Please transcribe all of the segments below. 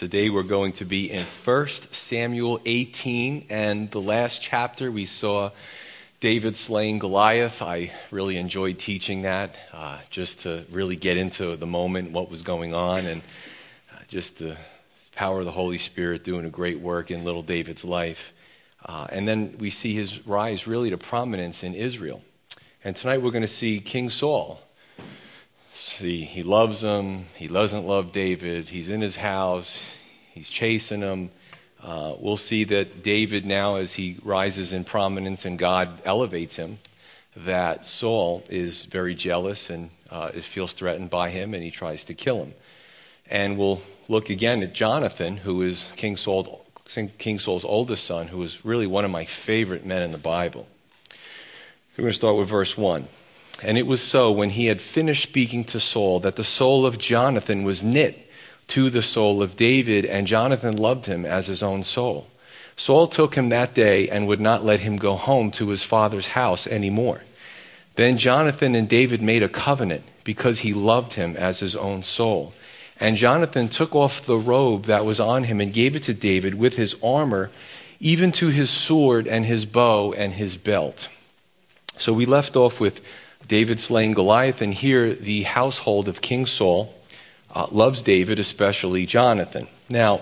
Today we're going to be in 1 Samuel 18, and the last chapter we saw David slaying Goliath. I really enjoyed teaching that, uh, just to really get into the moment, what was going on, and uh, just the power of the Holy Spirit doing a great work in little David's life. Uh, and then we see his rise really to prominence in Israel. And tonight we're going to see King Saul He loves him. He doesn't love David. He's in his house. He's chasing him. Uh, we'll see that David now, as he rises in prominence and God elevates him, that Saul is very jealous and uh, feels threatened by him, and he tries to kill him. And we'll look again at Jonathan, who is King, King Saul's oldest son, who is really one of my favorite men in the Bible. We're going to start with verse 1. And it was so when he had finished speaking to Saul that the soul of Jonathan was knit to the soul of David, and Jonathan loved him as his own soul. Saul took him that day and would not let him go home to his father's house any more. Then Jonathan and David made a covenant because he loved him as his own soul. And Jonathan took off the robe that was on him and gave it to David with his armor, even to his sword and his bow and his belt. So we left off with David slaying Goliath, and here the household of King Saul uh, loves David, especially Jonathan. Now,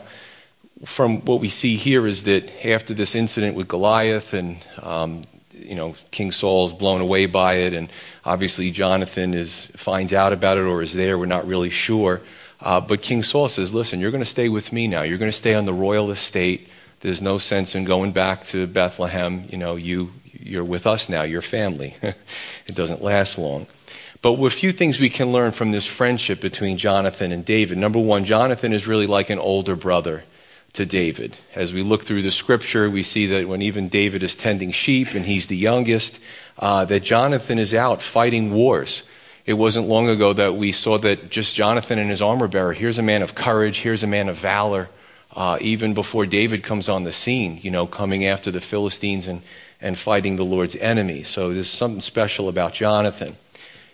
from what we see here is that after this incident with Goliath, and um, you know, King Saul is blown away by it, and obviously Jonathan is finds out about it or is there. We're not really sure. Uh, but King Saul says, "Listen, you're going to stay with me now. You're going to stay on the royal estate. There's no sense in going back to Bethlehem. You know, you you're with us now, your family. it doesn't last long. But a few things we can learn from this friendship between Jonathan and David. Number one, Jonathan is really like an older brother to David. As we look through the scripture, we see that when even David is tending sheep and he's the youngest, uh, that Jonathan is out fighting wars. It wasn't long ago that we saw that just Jonathan and his armor bearer, here's a man of courage, here's a man of valor. Uh, even before David comes on the scene, you know, coming after the Philistines and, and fighting the Lord's enemy. So there's something special about Jonathan.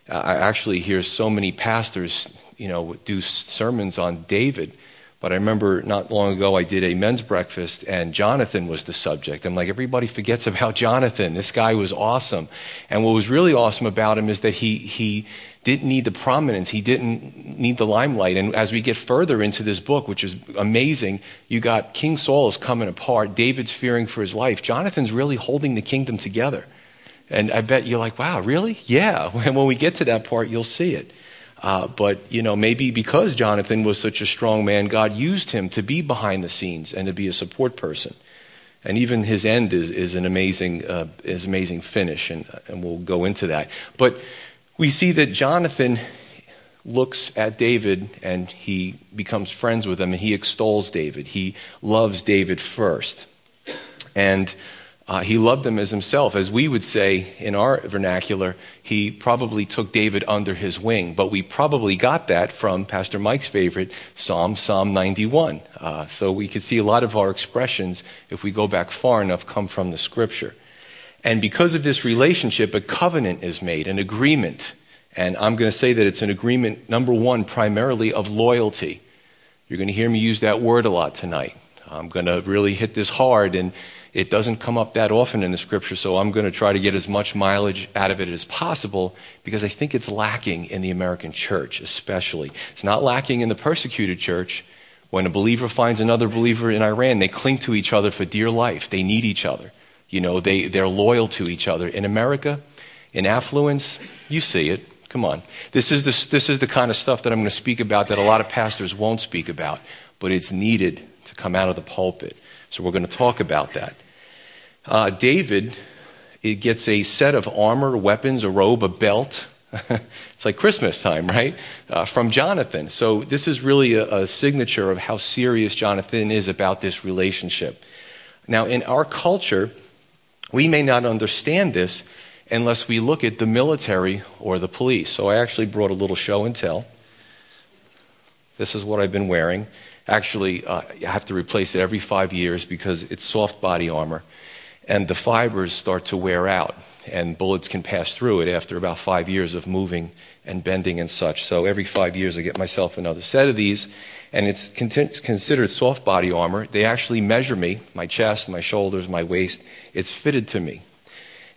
I actually hear so many pastors, you know, do sermons on David. But I remember not long ago I did a men's breakfast and Jonathan was the subject. I'm like, everybody forgets about Jonathan. This guy was awesome. And what was really awesome about him is that he, he didn't need the prominence. He didn't need the limelight. And as we get further into this book, which is amazing, you got King Saul is coming apart. David's fearing for his life. Jonathan's really holding the kingdom together. And I bet you're like, wow, really? Yeah. And when we get to that part, you'll see it. Uh, but, you know, maybe because Jonathan was such a strong man, God used him to be behind the scenes and to be a support person. And even his end is, is an amazing, uh, is amazing finish, and, and we'll go into that. But we see that Jonathan looks at David and he becomes friends with him and he extols David. He loves David first. And uh, he loved him as himself. As we would say in our vernacular, he probably took David under his wing. But we probably got that from Pastor Mike's favorite Psalm, Psalm 91. Uh, so we could see a lot of our expressions, if we go back far enough, come from the scripture. And because of this relationship, a covenant is made, an agreement. And I'm going to say that it's an agreement, number one, primarily of loyalty. You're going to hear me use that word a lot tonight. I'm going to really hit this hard, and it doesn't come up that often in the scripture, so I'm going to try to get as much mileage out of it as possible because I think it's lacking in the American church, especially. It's not lacking in the persecuted church. When a believer finds another believer in Iran, they cling to each other for dear life. They need each other. You know, they, they're loyal to each other. In America, in affluence, you see it. Come on. This is, the, this is the kind of stuff that I'm going to speak about that a lot of pastors won't speak about, but it's needed to come out of the pulpit. So we're going to talk about that. Uh, David it gets a set of armor, weapons, a robe, a belt. it's like Christmas time, right? Uh, from Jonathan. So this is really a, a signature of how serious Jonathan is about this relationship. Now, in our culture, we may not understand this unless we look at the military or the police. So I actually brought a little show and tell. This is what I've been wearing. Actually, uh, I have to replace it every five years because it's soft body armor. and the fibers start to wear out, and bullets can pass through it after about five years of moving and bending and such. So every five years, I get myself another set of these, and it's considered soft body armor. They actually measure me, my chest, my shoulders, my waist. It's fitted to me.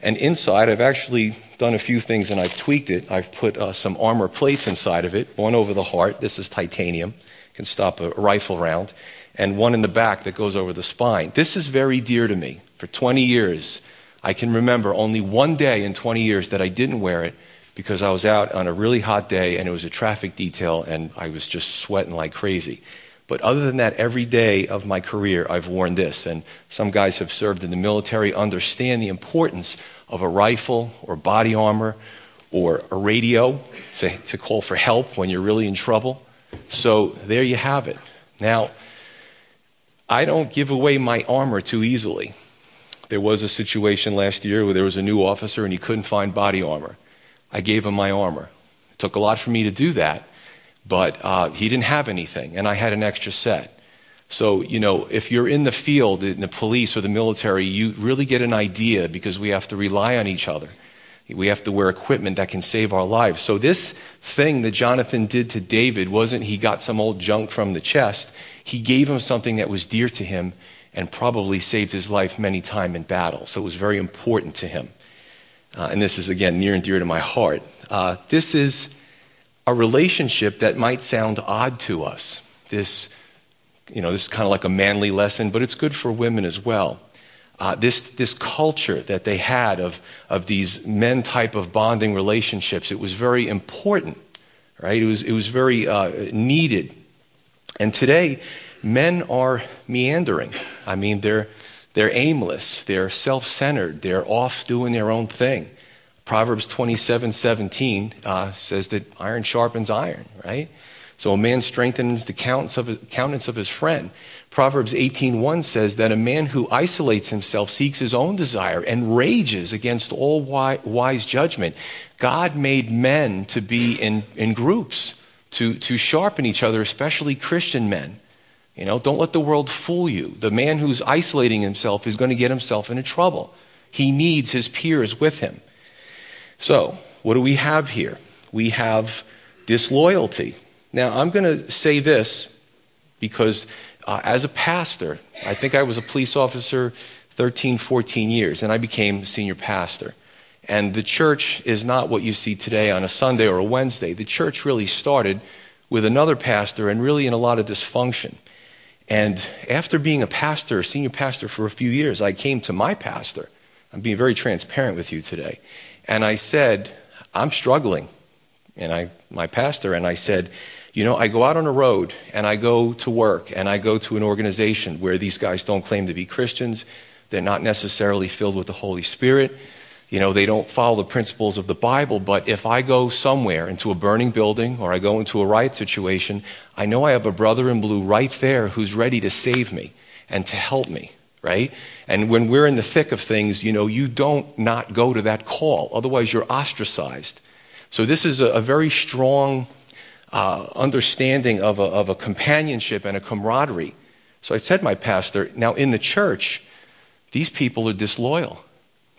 And inside, I've actually done a few things and I've tweaked it. I've put uh, some armor plates inside of it, one over the heart. This is titanium, can stop a rifle round, and one in the back that goes over the spine. This is very dear to me. For 20 years, I can remember only one day in 20 years that I didn't wear it because I was out on a really hot day and it was a traffic detail and I was just sweating like crazy. But other than that, every day of my career, I've worn this. And some guys have served in the military, understand the importance of a rifle or body armor or a radio to, to call for help when you're really in trouble. So there you have it. Now, I don't give away my armor too easily. There was a situation last year where there was a new officer and he couldn't find body armor. I gave him my armor. It took a lot for me to do that, but uh, he didn't have anything, and I had an extra set. So, you know, if you're in the field, in the police or the military, you really get an idea because we have to rely on each other. We have to wear equipment that can save our lives. So, this thing that Jonathan did to David wasn't he got some old junk from the chest. He gave him something that was dear to him and probably saved his life many times in battle. So, it was very important to him. Uh, and this is, again, near and dear to my heart. Uh, this is a relationship that might sound odd to us. This you know, this is kind of like a manly lesson, but it's good for women as well. Uh, this, this culture that they had of, of these men type of bonding relationships, it was very important, right? It was, it was very uh, needed. And today, men are meandering. I mean, they're, they're aimless, they're self centered, they're off doing their own thing. Proverbs 27 17 uh, says that iron sharpens iron, right? So a man strengthens the countenance of his friend. Proverbs 18:1 says that a man who isolates himself seeks his own desire and rages against all wise judgment. God made men to be in, in groups, to, to sharpen each other, especially Christian men. You know, don't let the world fool you. The man who's isolating himself is going to get himself into trouble. He needs his peers with him. So, what do we have here? We have disloyalty. Now, I'm going to say this because uh, as a pastor, I think I was a police officer 13, 14 years, and I became senior pastor. And the church is not what you see today on a Sunday or a Wednesday. The church really started with another pastor and really in a lot of dysfunction. And after being a pastor, senior pastor for a few years, I came to my pastor. I'm being very transparent with you today. And I said, I'm struggling. And I, my pastor, and I said, you know, I go out on a road and I go to work and I go to an organization where these guys don't claim to be Christians. They're not necessarily filled with the Holy Spirit. You know, they don't follow the principles of the Bible. But if I go somewhere into a burning building or I go into a riot situation, I know I have a brother in blue right there who's ready to save me and to help me, right? And when we're in the thick of things, you know, you don't not go to that call. Otherwise, you're ostracized. So this is a, a very strong uh, understanding of a, of a companionship and a camaraderie. So I said, my pastor, now in the church, these people are disloyal.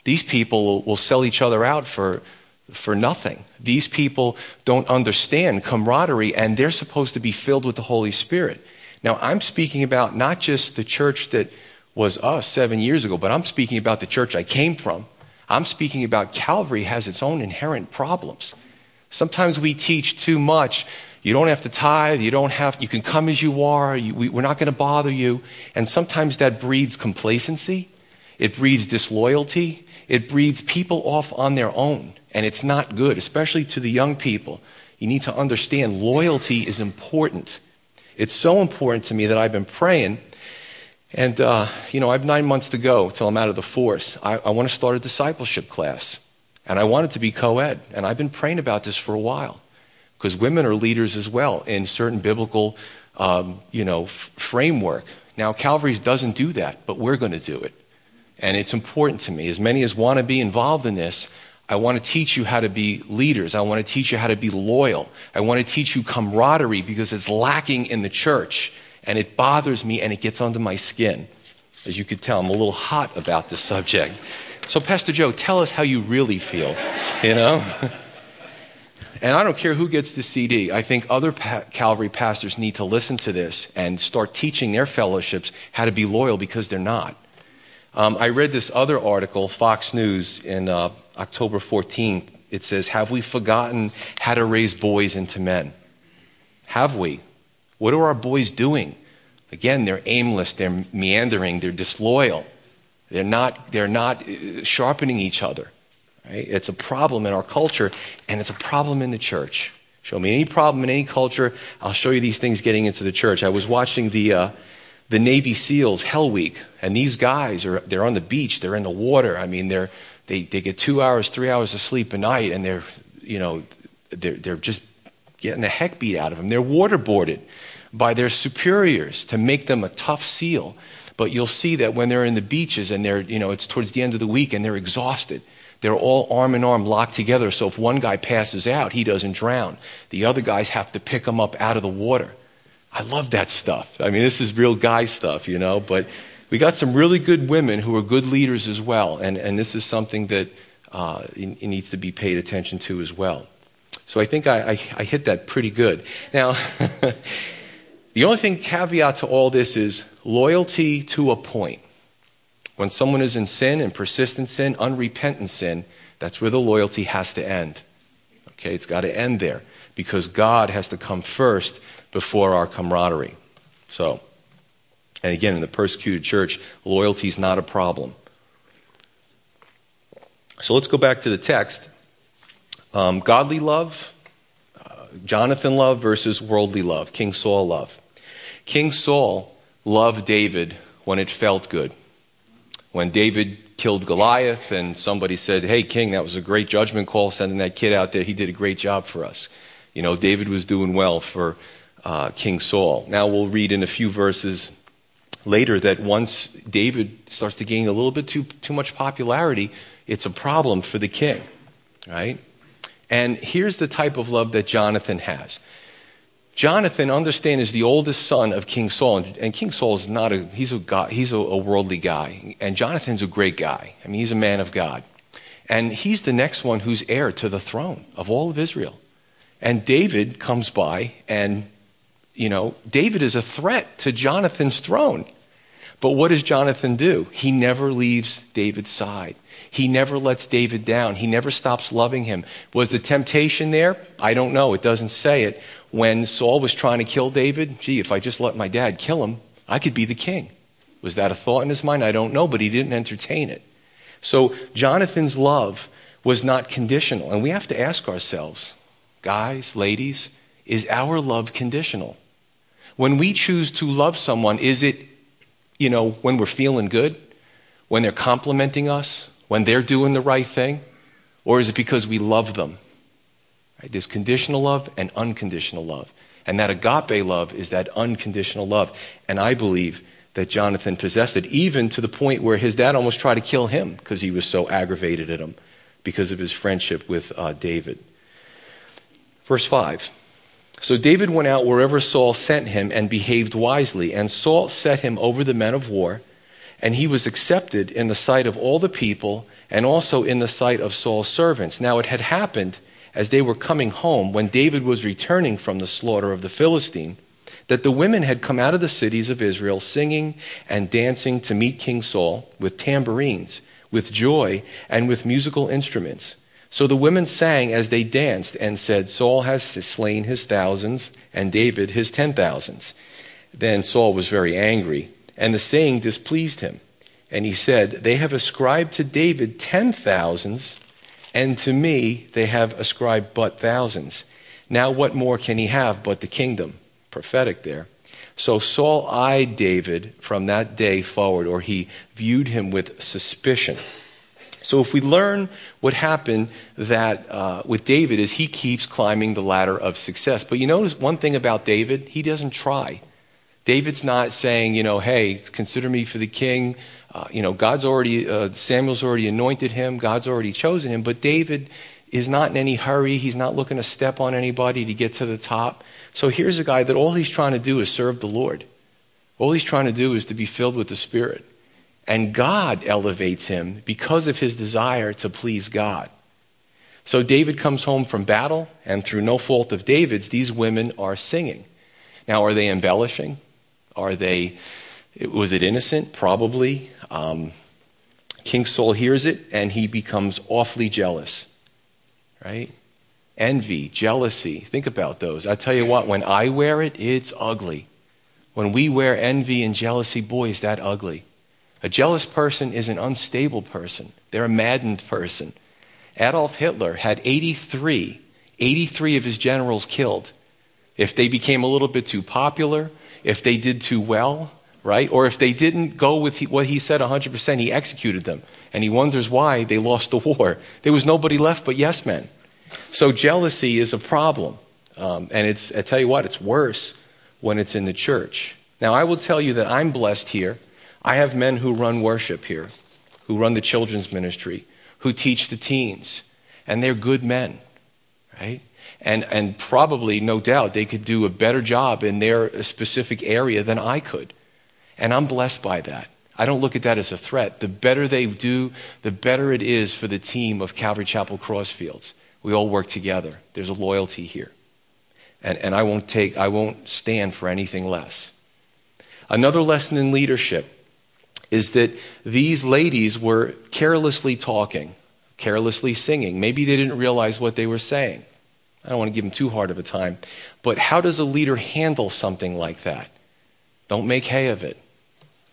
These people will, sell each other out for, for nothing. These people don't understand camaraderie, and they're supposed to be filled with the Holy Spirit. Now, I'm speaking about not just the church that was us seven years ago, but I'm speaking about the church I came from. I'm speaking about Calvary has its own inherent problems. Sometimes we teach too much. You don't have to tithe. You don't have, you can come as you are. You, we, we're not going to bother you. And sometimes that breeds complacency. It breeds disloyalty. It breeds people off on their own. And it's not good, especially to the young people. You need to understand loyalty is important. It's so important to me that I've been praying. And, uh, you know, I have nine months to go till I'm out of the force. I, I want to start a discipleship class. And I want it to be co ed. And I've been praying about this for a while because women are leaders as well in certain biblical um, you know, f- framework. Now, Calvary doesn't do that, but we're going to do it. And it's important to me. As many as want to be involved in this, I want to teach you how to be leaders. I want to teach you how to be loyal. I want to teach you camaraderie because it's lacking in the church. And it bothers me and it gets under my skin. As you could tell, I'm a little hot about this subject. So, Pastor Joe, tell us how you really feel, you know? and I don't care who gets the CD. I think other pa- Calvary pastors need to listen to this and start teaching their fellowships how to be loyal because they're not. Um, I read this other article, Fox News, in uh, October 14th. It says, Have we forgotten how to raise boys into men? Have we? What are our boys doing? Again, they're aimless, they're meandering, they're disloyal. They're not, they're not uh, sharpening each other. Right? It's a problem in our culture, and it's a problem in the church. Show me any problem in any culture, I'll show you these things getting into the church. I was watching the, uh, the Navy SEALs Hell Week, and these guys are they're on the beach, they're in the water. I mean, they're they, they get two hours, three hours of sleep a night, and they're you know they're they're just getting the heck beat out of them. They're waterboarded by their superiors to make them a tough SEAL. But you'll see that when they're in the beaches and they're, you know, it's towards the end of the week and they're exhausted, they're all arm in arm locked together. So if one guy passes out, he doesn't drown. The other guys have to pick him up out of the water. I love that stuff. I mean, this is real guy stuff, you know, but we got some really good women who are good leaders as well. And, and this is something that uh, it, needs to be paid attention to as well. So I think I, I, I hit that pretty good. Now, The only thing caveat to all this is loyalty to a point. When someone is in sin and persistent sin, unrepentant sin, that's where the loyalty has to end. Okay, it's got to end there because God has to come first before our camaraderie. So, and again, in the persecuted church, loyalty is not a problem. So let's go back to the text. Um, godly love, uh, Jonathan love versus worldly love, King Saul love. King Saul loved David when it felt good. When David killed Goliath and somebody said, Hey, King, that was a great judgment call sending that kid out there. He did a great job for us. You know, David was doing well for uh, King Saul. Now we'll read in a few verses later that once David starts to gain a little bit too, too much popularity, it's a problem for the king, right? And here's the type of love that Jonathan has. Jonathan, understand, is the oldest son of King Saul. And, King Saul is not a, he's, a, God, he's a, a worldly guy. And Jonathan's a great guy. I mean, he's a man of God. And he's the next one who's heir to the throne of all of Israel. And David comes by, and, you know, David is a threat to Jonathan's throne. But what does Jonathan do? He never leaves David's side. He never lets David down. He never stops loving him. Was the temptation there? I don't know. It doesn't say it when Saul was trying to kill David, gee, if I just let my dad kill him, I could be the king. Was that a thought in his mind? I don't know, but he didn't entertain it. So Jonathan's love was not conditional. And we have to ask ourselves, guys, ladies, is our love conditional? When we choose to love someone, is it, you know, when we're feeling good? When they're complimenting us? When they're doing the right thing? Or is it because we love them? Right? There's conditional love and unconditional love. And that agape love is that unconditional love. And I believe that Jonathan possessed it, even to the point where his dad almost tried to kill him because he was so aggravated at him because of his friendship with uh, David. Verse 5. So David went out wherever Saul sent him and behaved wisely, and Saul set him over the men of war, and he was accepted in the sight of all the people and also in the sight of Saul's servants. Now it had happened as they were coming home, when David was returning from the slaughter of the Philistine, that the women had come out of the cities of Israel singing and dancing to meet King Saul with tambourines, with joy, and with musical instruments. So the women sang as they danced and said, Saul has slain his thousands and David his ten thousands. Then Saul was very angry, and the saying displeased him. And he said, They have ascribed to David ten thousands and to me they have ascribed but thousands. Now, what more can he have but the kingdom? Prophetic there. So Saul eyed David from that day forward, or he viewed him with suspicion. So if we learn what happened that uh, with David is he keeps climbing the ladder of success. But you notice one thing about David, he doesn't try. David's not saying, you know, hey, consider me for the king. Uh, you know, God's already, uh, Samuel's already anointed him, God's already chosen him, but David is not in any hurry. He's not looking to step on anybody to get to the top. So here's a guy that all he's trying to do is serve the Lord. All he's trying to do is to be filled with the Spirit. And God elevates him because of his desire to please God. So David comes home from battle, and through no fault of David's, these women are singing. Now, are they embellishing? Are they, was it innocent? Probably. Um, King Saul hears it, and he becomes awfully jealous, right? Envy, jealousy. Think about those. I tell you what, when I wear it, it's ugly. When we wear envy and jealousy, boy, is that ugly. A jealous person is an unstable person, they're a maddened person. Adolf Hitler had 83, 83 of his generals killed. If they became a little bit too popular, if they did too well, right? Or if they didn't go with what he said 100%, he executed them. And he wonders why they lost the war. There was nobody left but yes men. So jealousy is a problem. Um, and it's, I tell you what, it's worse when it's in the church. Now, I will tell you that I'm blessed here. I have men who run worship here, who run the children's ministry, who teach the teens, and they're good men, right? And, and probably, no doubt, they could do a better job in their specific area than I could. And I'm blessed by that. I don't look at that as a threat. The better they do, the better it is for the team of Calvary Chapel Crossfields. We all work together. There's a loyalty here. And, and I won't take, I won't stand for anything less. Another lesson in leadership is that these ladies were carelessly talking, carelessly singing. Maybe they didn't realize what they were saying. I don't want to give them too hard of a time. But how does a leader handle something like that? Don't make hay of it.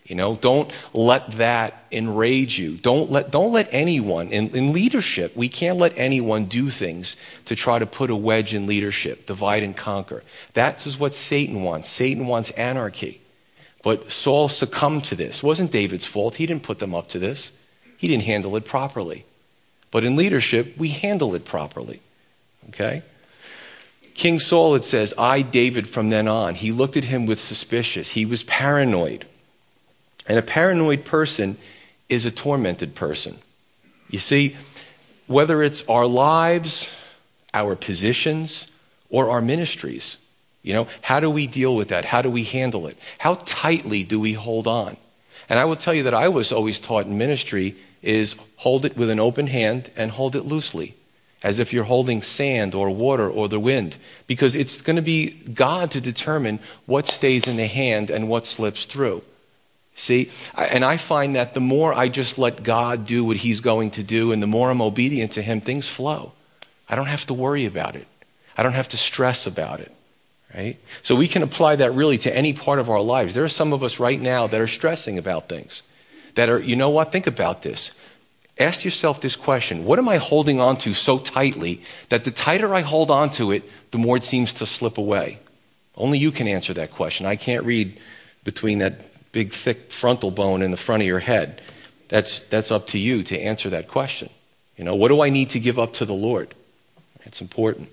You know, don't let that enrage you. Don't let, don't let anyone, in, in leadership, we can't let anyone do things to try to put a wedge in leadership, divide and conquer. That is what Satan wants. Satan wants anarchy. But Saul succumbed to this. It wasn't David's fault. He didn't put them up to this. He didn't handle it properly. But in leadership, we handle it properly. Okay? King Saul, it says, eyed David from then on. He looked at him with suspicious. He was paranoid. And a paranoid person is a tormented person. You see, whether it's our lives, our positions, or our ministries, you know, how do we deal with that? How do we handle it? How tightly do we hold on? And I will tell you that I was always taught in ministry is hold it with an open hand and hold it loosely, as if you're holding sand or water or the wind, because it's going to be God to determine what stays in the hand and what slips through. See? And I find that the more I just let God do what He's going to do and the more I'm obedient to Him, things flow. I don't have to worry about it, I don't have to stress about it. Right? So we can apply that really to any part of our lives. There are some of us right now that are stressing about things. That are, you know what? Think about this. Ask yourself this question What am I holding on to so tightly that the tighter I hold on to it, the more it seems to slip away? Only you can answer that question. I can't read between that big, thick frontal bone in the front of your head. That's, that's up to you to answer that question. You know, what do I need to give up to the Lord? It's important.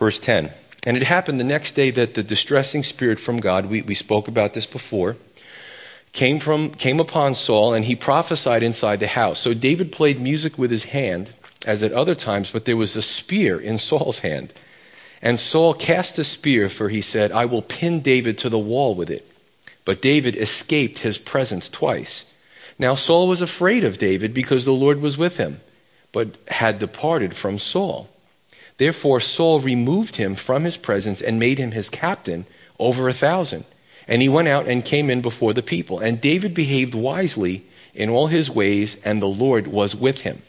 Verse 10. And it happened the next day that the distressing spirit from God, we, we spoke about this before, came, from, came upon Saul, and he prophesied inside the house. So David played music with his hand, as at other times, but there was a spear in Saul's hand. And Saul cast a spear, for he said, I will pin David to the wall with it. But David escaped his presence twice. Now Saul was afraid of David because the Lord was with him, but had departed from Saul. Therefore Saul removed him from his presence and made him his captain over a thousand. And he went out and came in before the people. And David behaved wisely in all his ways, and the Lord was with him.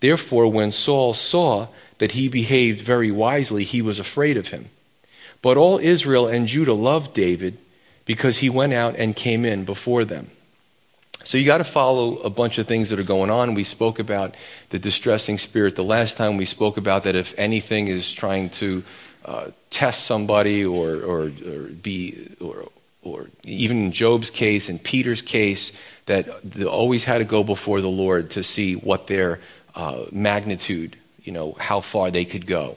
Therefore, when Saul saw that he behaved very wisely, he was afraid of him. But all Israel and Judah loved David because he went out and came in before them. So you got to follow a bunch of things that are going on. We spoke about the distressing spirit the last time. We spoke about that if anything is trying to uh, test somebody or, or, or be, or, or even in Job's case, in Peter's case, that they always had to go before the Lord to see what their uh, magnitude you know, how far they could go.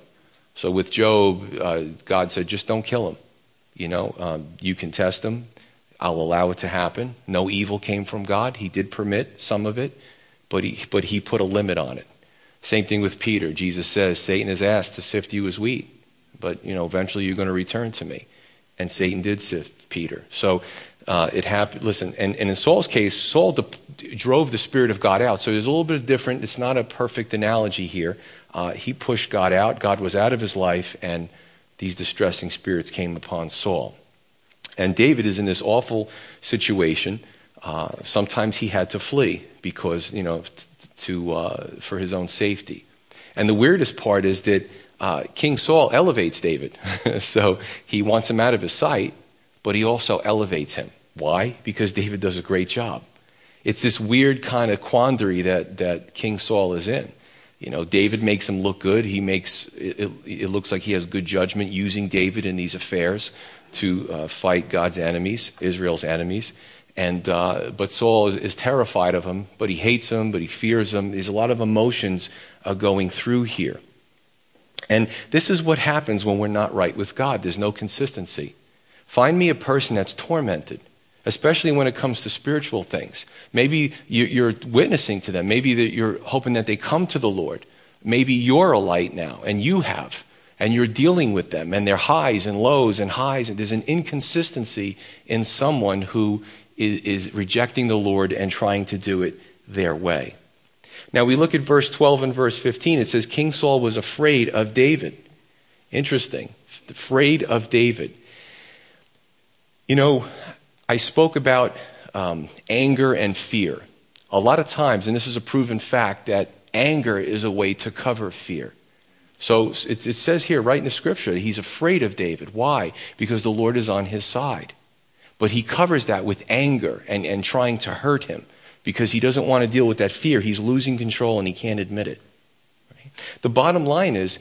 So with Job, uh, God said, just don't kill him. You know, um, you can test him. I'll allow it to happen. No evil came from God. He did permit some of it, but he, but he put a limit on it. Same thing with Peter. Jesus says, Satan has asked to sift you as wheat, but, you know, eventually you're going to return to me. and Satan did sift Peter. So uh, it happened. Listen, and, and in Saul's case, Saul de- drove the Spirit of God out. So there's a little bit different. It's not a perfect analogy here. Uh, he pushed God out. God was out of his life, and these distressing spirits came upon Saul. And David is in this awful situation. Uh, sometimes he had to flee because, you know, to, uh, for his own safety. And the weirdest part is that uh, King Saul elevates David. so he wants him out of his sight, but he also elevates him. Why? Because David does a great job. It's this weird kind of quandary that, that King Saul is in. You know, David makes him look good. He makes it, it, it looks like he has good judgment using David in these affairs to uh, fight God's enemies, Israel's enemies. And uh, but Saul is, is, terrified of him, but he hates him, but he fears him. There's a lot of emotions uh, going through here. And this is what happens when we're not right with God. There's no consistency. Find me a person that's tormented, especially when it comes to spiritual things. Maybe you're witnessing to them. Maybe you're hoping that they come to the Lord. Maybe you're a light now, and you have, and you're dealing with them, and their highs and lows and highs. And there's an inconsistency in someone who is, is rejecting the Lord and trying to do it their way. Now we look at verse 12 and verse 15. It says, King Saul was afraid of David. Interesting. Afraid of David. You know, I spoke about um, anger and fear. A lot of times, and this is a proven fact, that anger is a way to cover fear. So it, it says here, right in the scripture, he's afraid of David. Why? Because the Lord is on his side. But he covers that with anger and, and trying to hurt him because he doesn't want to deal with that fear. He's losing control and he can't admit it. Right? The bottom line is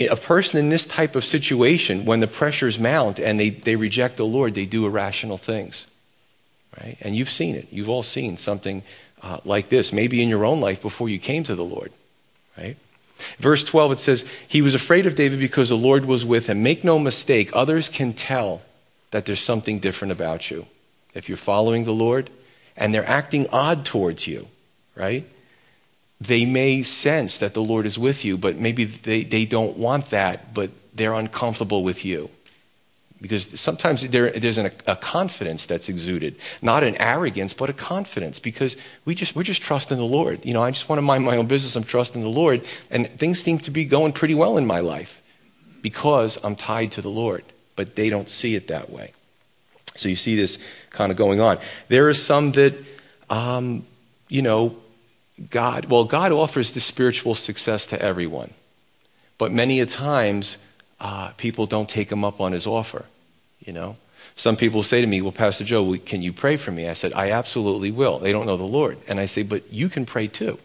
a person in this type of situation, when the pressures mount and they, they reject the Lord, they do irrational things. Right? And you've seen it. You've all seen something uh, like this, maybe in your own life before you came to the Lord. Right? Verse 12, it says, He was afraid of David because the Lord was with him. Make no mistake, others can tell that there's something different about you. If you're following the Lord and they're acting odd towards you, right? They may sense that the Lord is with you, but maybe they, they don't want that, but they're uncomfortable with you. Because sometimes there, there's an, a confidence that's exuded, not an arrogance, but a confidence. Because we just we're just trusting the Lord. You know, I just want to mind my own business. I'm trusting the Lord, and things seem to be going pretty well in my life because I'm tied to the Lord but they don't see it that way. So you see this kind of going on. There are some that, um, you know, God, well, God offers the spiritual success to everyone. But many a times, uh, people don't take him up on his offer, you know. Some people say to me, well, Pastor Joe, can you pray for me? I said, I absolutely will. They don't know the Lord. And I say, but you can pray too.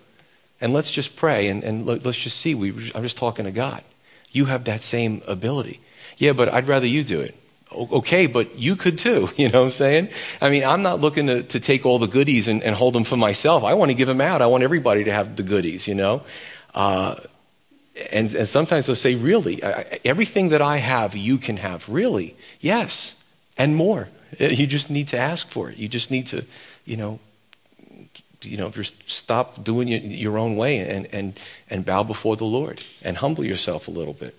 And let's just pray and, and let's just see. We, I'm just talking to God. You have that same ability. Yeah, but I'd rather you do it. Okay, but you could too. You know what I'm saying? I mean, I'm not looking to, to take all the goodies and, and hold them for myself. I want to give them out. I want everybody to have the goodies, you know? Uh, and, and sometimes they'll say, Really? Everything that I have, you can have. Really? Yes. And more. You just need to ask for it. You just need to, you know, you know, just stop doing your own way and, and, and bow before the Lord and humble yourself a little bit.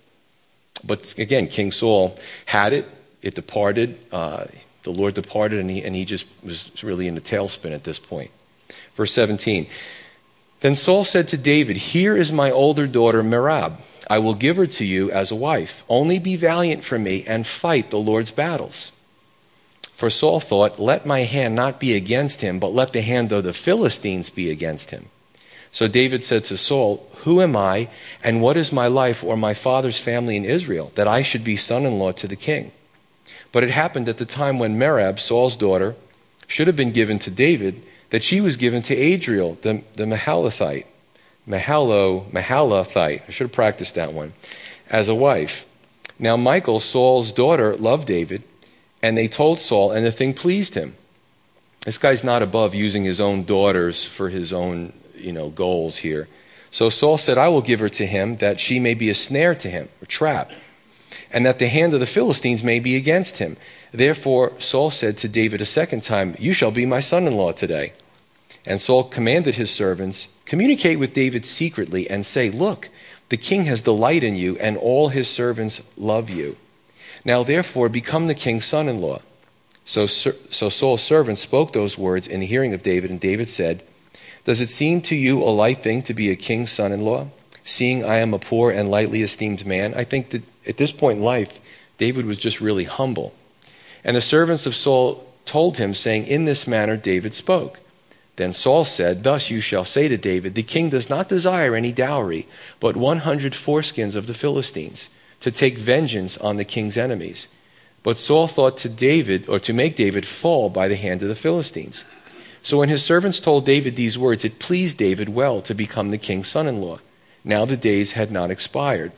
But again, King Saul had it, it departed. Uh, the Lord departed, and he, and he just was really in a tailspin at this point. Verse 17 Then Saul said to David, Here is my older daughter Merab. I will give her to you as a wife. Only be valiant for me and fight the Lord's battles. For Saul thought, Let my hand not be against him, but let the hand of the Philistines be against him. So David said to Saul, Who am I, and what is my life or my father's family in Israel, that I should be son in law to the king? But it happened at the time when Merab, Saul's daughter, should have been given to David, that she was given to Adriel, the, the Mahalathite. Mahalo, Mahalathite. I should have practiced that one. As a wife. Now Michal, Saul's daughter, loved David, and they told Saul, and the thing pleased him. This guy's not above using his own daughters for his own you know, goals here. So Saul said, I will give her to him that she may be a snare to him, a trap, and that the hand of the Philistines may be against him. Therefore Saul said to David a second time, You shall be my son in law today. And Saul commanded his servants, Communicate with David secretly and say, Look, the king has delight in you, and all his servants love you. Now therefore become the king's son in law. So, so Saul's servant spoke those words in the hearing of David, and David said, Does it seem to you a light thing to be a king's son in law, seeing I am a poor and lightly esteemed man? I think that at this point in life, David was just really humble. And the servants of Saul told him, saying, In this manner David spoke. Then Saul said, Thus you shall say to David, The king does not desire any dowry, but 100 foreskins of the Philistines, to take vengeance on the king's enemies. But Saul thought to David, or to make David fall by the hand of the Philistines. So when his servants told David these words, it pleased David well to become the king's son in law. Now the days had not expired.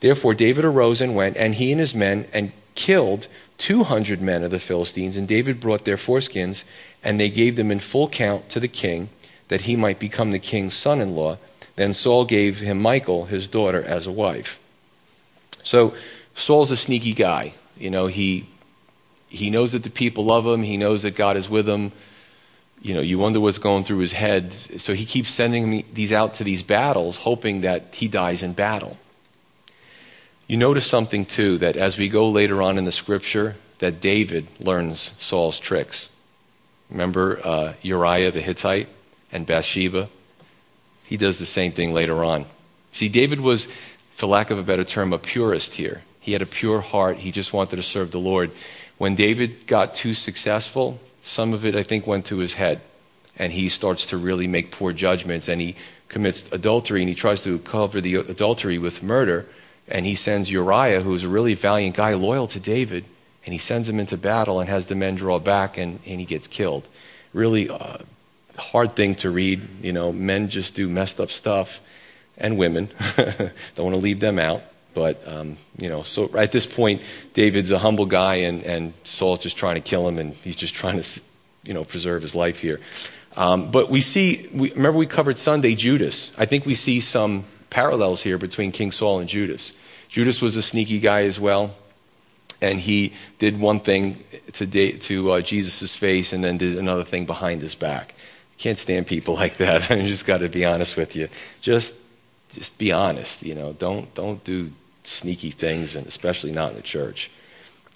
Therefore David arose and went, and he and his men, and killed 200 men of the Philistines. And David brought their foreskins and they gave them in full count to the king, that he might become the king's son in law. Then Saul gave him Michal, his daughter, as a wife. So Saul's a sneaky guy. You know, he, he knows that the people love him, he knows that God is with him. You know, you wonder what's going through his head. So he keeps sending these out to these battles, hoping that he dies in battle. You notice something, too, that as we go later on in the scripture, that David learns Saul's tricks. Remember uh, Uriah the Hittite and Bathsheba? He does the same thing later on. See, David was, for lack of a better term, a purist here. He had a pure heart. He just wanted to serve the Lord. When David got too successful, some of it, I think, went to his head. And he starts to really make poor judgments and he commits adultery and he tries to cover the adultery with murder. And he sends Uriah, who's a really valiant guy, loyal to David, and he sends him into battle and has the men draw back and, and he gets killed. Really uh, hard thing to read. You know, men just do messed up stuff, and women. Don't want to leave them out. But, um, you know, so at this point, David's a humble guy, and, and Saul's just trying to kill him, and he's just trying to, you know, preserve his life here. Um, but we see, we, remember we covered Sunday Judas. I think we see some parallels here between King Saul and Judas. Judas was a sneaky guy as well and he did one thing to, to uh, Jesus' face and then did another thing behind his back. Can't stand people like that. I just got to be honest with you. Just, just be honest. You know, don't don't do sneaky things, and especially not in the church.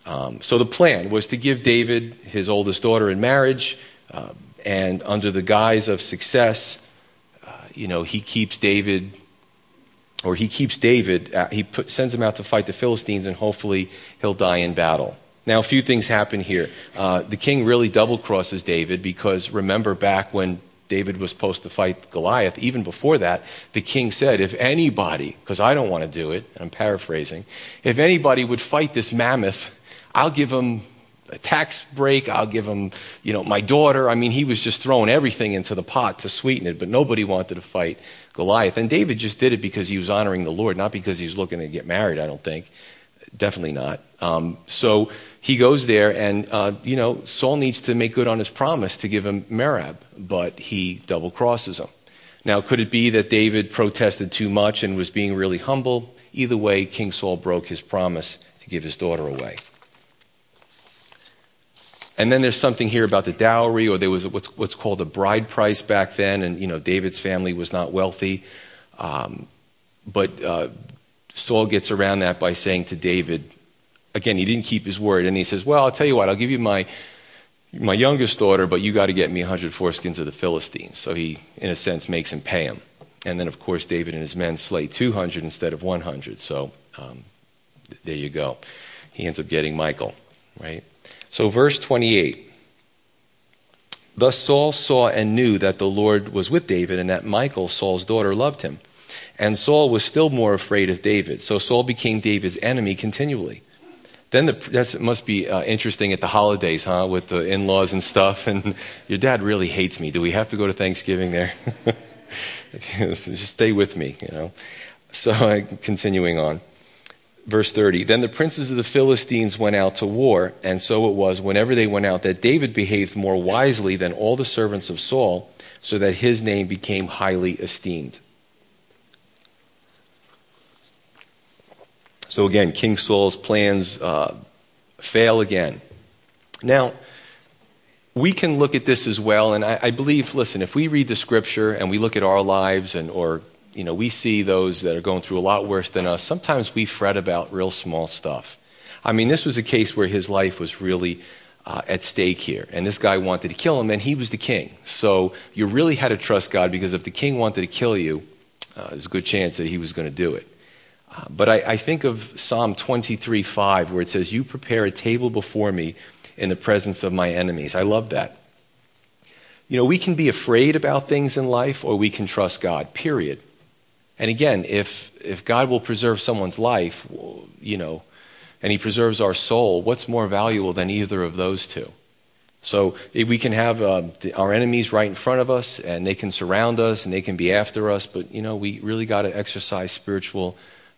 Um, so the plan was to give David his oldest daughter in marriage, uh, and under the guise of success, uh, you know, he keeps David or he keeps David, uh, he put, sends him out to fight the Philistines, and hopefully he'll die in battle. Now, a few things happen here. Uh, the king really double crosses David because remember back when David was supposed to fight Goliath, even before that, the king said, If anybody, because I don't want to do it, I'm paraphrasing, if anybody would fight this mammoth, I'll give him a tax break. I'll give him, you know, my daughter. I mean, he was just throwing everything into the pot to sweeten it, but nobody wanted to fight Goliath. And David just did it because he was honoring the Lord, not because he was looking to get married, I don't think. Definitely not. Um, so he goes there, and, uh, you know, Saul needs to make good on his promise to give him Merab, but he double crosses him. Now, could it be that David protested too much and was being really humble? Either way, King Saul broke his promise to give his daughter away. And then there's something here about the dowry, or there was what's, what's called a bride price back then, and you know David's family was not wealthy. Um, but uh, Saul gets around that by saying to David, again, he didn't keep his word, and he says, "Well, I'll tell you what, I'll give you my my youngest daughter, but you got to get me 100 foreskins of the Philistines." So he, in a sense, makes him pay him. And then, of course, David and his men slay 200 instead of 100. So um, there you go. He ends up getting Michal, right? So, verse 28. Thus Saul saw and knew that the Lord was with David and that Michal, Saul's daughter, loved him. And Saul was still more afraid of David. So Saul became David's enemy continually. Then the, that must be uh, interesting at the holidays, huh? With the in laws and stuff. And your dad really hates me. Do we have to go to Thanksgiving there? Just stay with me, you know. So, continuing on. Verse 30 Then the princes of the Philistines went out to war, and so it was whenever they went out that David behaved more wisely than all the servants of Saul, so that his name became highly esteemed. So again, King Saul's plans uh, fail again. Now, we can look at this as well, and I, I, believe, listen, if we read the scripture and we look at our lives and or you know, we see those that are going through a lot worse than us. Sometimes we fret about real small stuff. I mean, this was a case where his life was really uh, at stake here. And this guy wanted to kill him, and he was the king. So you really had to trust God because if the king wanted to kill you, uh, there's a good chance that he was going to do it. Uh, but I, I, think of Psalm 23 5, where it says, You prepare a table before me in the presence of my enemies. I love that. You know, we can be afraid about things in life or we can trust God, period. And again, if, if God will preserve someone's life, you know, and he preserves our soul, what's more valuable than either of those two? So we can have uh, the, our enemies right in front of us, and they can surround us, and they can be after us. But you know, we really got to exercise spiritual,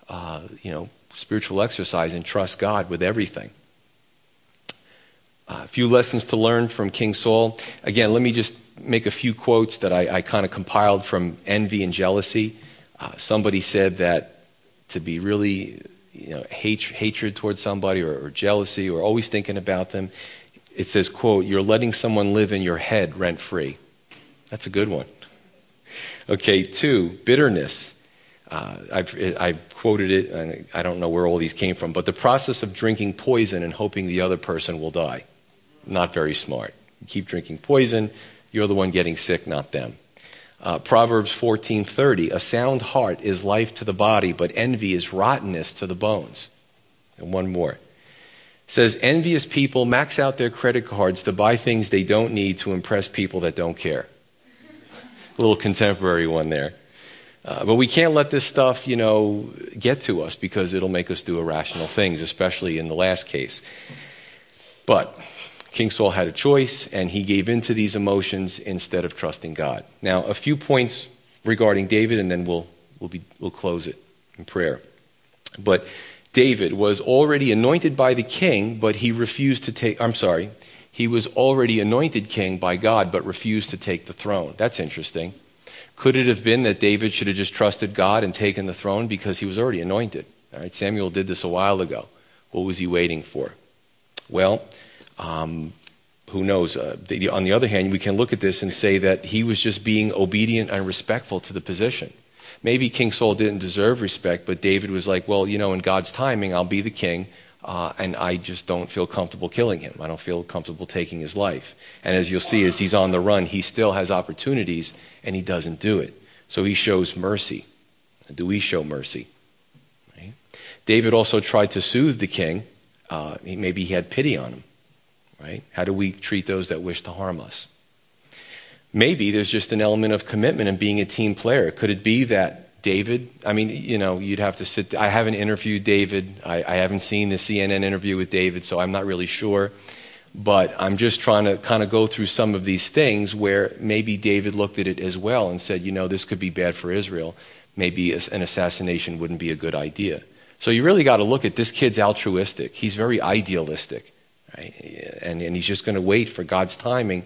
uh, you know, spiritual exercise and trust God with everything. Uh, a few lessons to learn from King Saul. Again, let me just make a few quotes that I, I kind of compiled from envy and jealousy. Uh, somebody said that to be really you know, hate, hatred towards somebody or, or jealousy or always thinking about them. It says, quote, you're letting someone live in your head rent free. That's a good one. Okay, two, bitterness. Uh, I've, I've, quoted it, and I don't know where all these came from, but the process of drinking poison and hoping the other person will die. Not very smart. You keep drinking poison, you're the one getting sick, not them. Uh, Proverbs 14:30, a sound heart is life to the body, but envy is rottenness to the bones. And one more. It says envious people max out their credit cards to buy things they don't need to impress people that don't care. A little contemporary one there. Uh, but we can't let this stuff, you know, get to us because it'll make us do irrational things, especially in the last case. But King Saul had a choice, and he gave in to these emotions instead of trusting God. Now, a few points regarding David, and then we'll, we'll, be, we'll close it in prayer. But David was already anointed by the king, but he refused to take, I'm sorry, he was already anointed king by God, but refused to take the throne. That's interesting. Could it have been that David should have just trusted God and taken the throne because he was already anointed? All right, Samuel did this a while ago. What was he waiting for? Well, um, who knows? Uh, the, on the other hand, we can look at this and say that he was just being obedient and respectful to the position. Maybe King Saul didn't deserve respect, but David was like, well, you know, in God's timing, I'll be the king, uh, and I just don't feel comfortable killing him. I don't feel comfortable taking his life. And as you'll see, as he's on the run, he still has opportunities, and he doesn't do it. So he shows mercy. Do we show mercy? Right? David also tried to soothe the king. Uh, maybe he had pity on him right? How do we treat those that wish to harm us? Maybe there's just an element of commitment and being a team player. Could it be that David, I mean, you know, you'd have to sit, I haven't interviewed David. I, I haven't seen the CNN interview with David, so I'm not really sure. But I'm just trying to kind of go through some of these things where maybe David looked at it as well and said, you know, this could be bad for Israel. Maybe an assassination wouldn't be a good idea. So you really got to look at this kid's altruistic. He's very idealistic. Right? And, and he's just going to wait for God's timing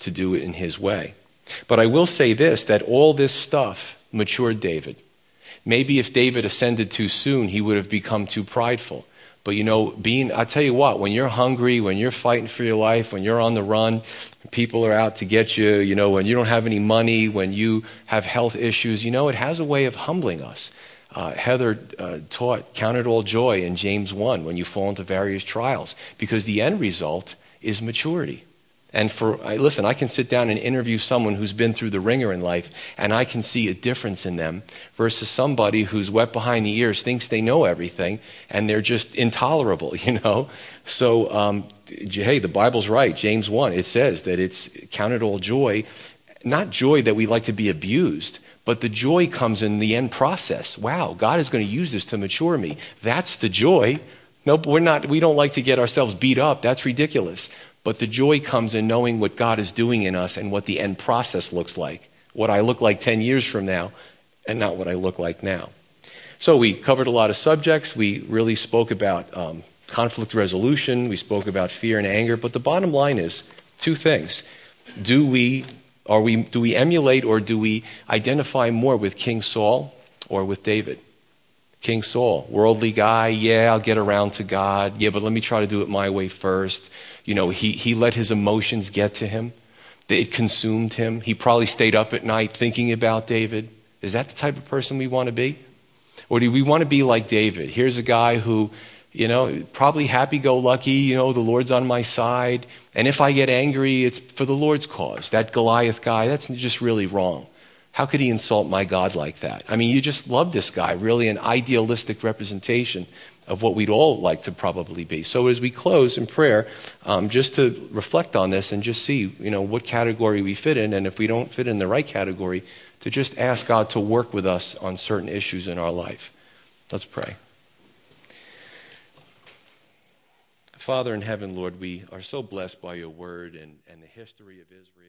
to do it in his way. But I will say this that all this stuff matured David. Maybe if David ascended too soon, he would have become too prideful. But you know, being, I tell you what, when you're hungry, when you're fighting for your life, when you're on the run, people are out to get you, you know, when you don't have any money, when you have health issues, you know, it has a way of humbling us uh, Heather uh, taught, count it all joy in James 1 when you fall into various trials, because the end result is maturity. And for, I, listen, I can sit down and interview someone who's been through the ringer in life, and I can see a difference in them versus somebody who's wet behind the ears, thinks they know everything, and they're just intolerable, you know? So, um, hey, the Bible's right. James 1, it says that it's counted all joy, not joy that we like to be abused, but the joy comes in the end process. Wow, God is going to use this to mature me. That's the joy. Nope, we're not, we don't like to get ourselves beat up. That's ridiculous. But the joy comes in knowing what God is doing in us and what the end process looks like. What I look like 10 years from now and not what I look like now. So we covered a lot of subjects. We really spoke about um, conflict resolution. We spoke about fear and anger. But the bottom line is two things. Do we are we, do we emulate or do we identify more with King Saul or with David? King Saul, worldly guy, yeah, I'll get around to God. Yeah, but let me try to do it my way first. You know, he, he let his emotions get to him. It consumed him. He probably stayed up at night thinking about David. Is that the type of person we want to be? Or do we want to be like David? Here's a guy who you know, probably happy go lucky, you know, the Lord's on my side. And if I get angry, it's for the Lord's cause. That Goliath guy, that's just really wrong. How could he insult my God like that? I mean, you just love this guy, really an idealistic representation of what we'd all like to probably be. So as we close in prayer, um, just to reflect on this and just see, you know, what category we fit in, and if we don't fit in the right category, to just ask God to work with us on certain issues in our life. Let's pray. Father in heaven, Lord, we are so blessed by your word and, and the history of Israel.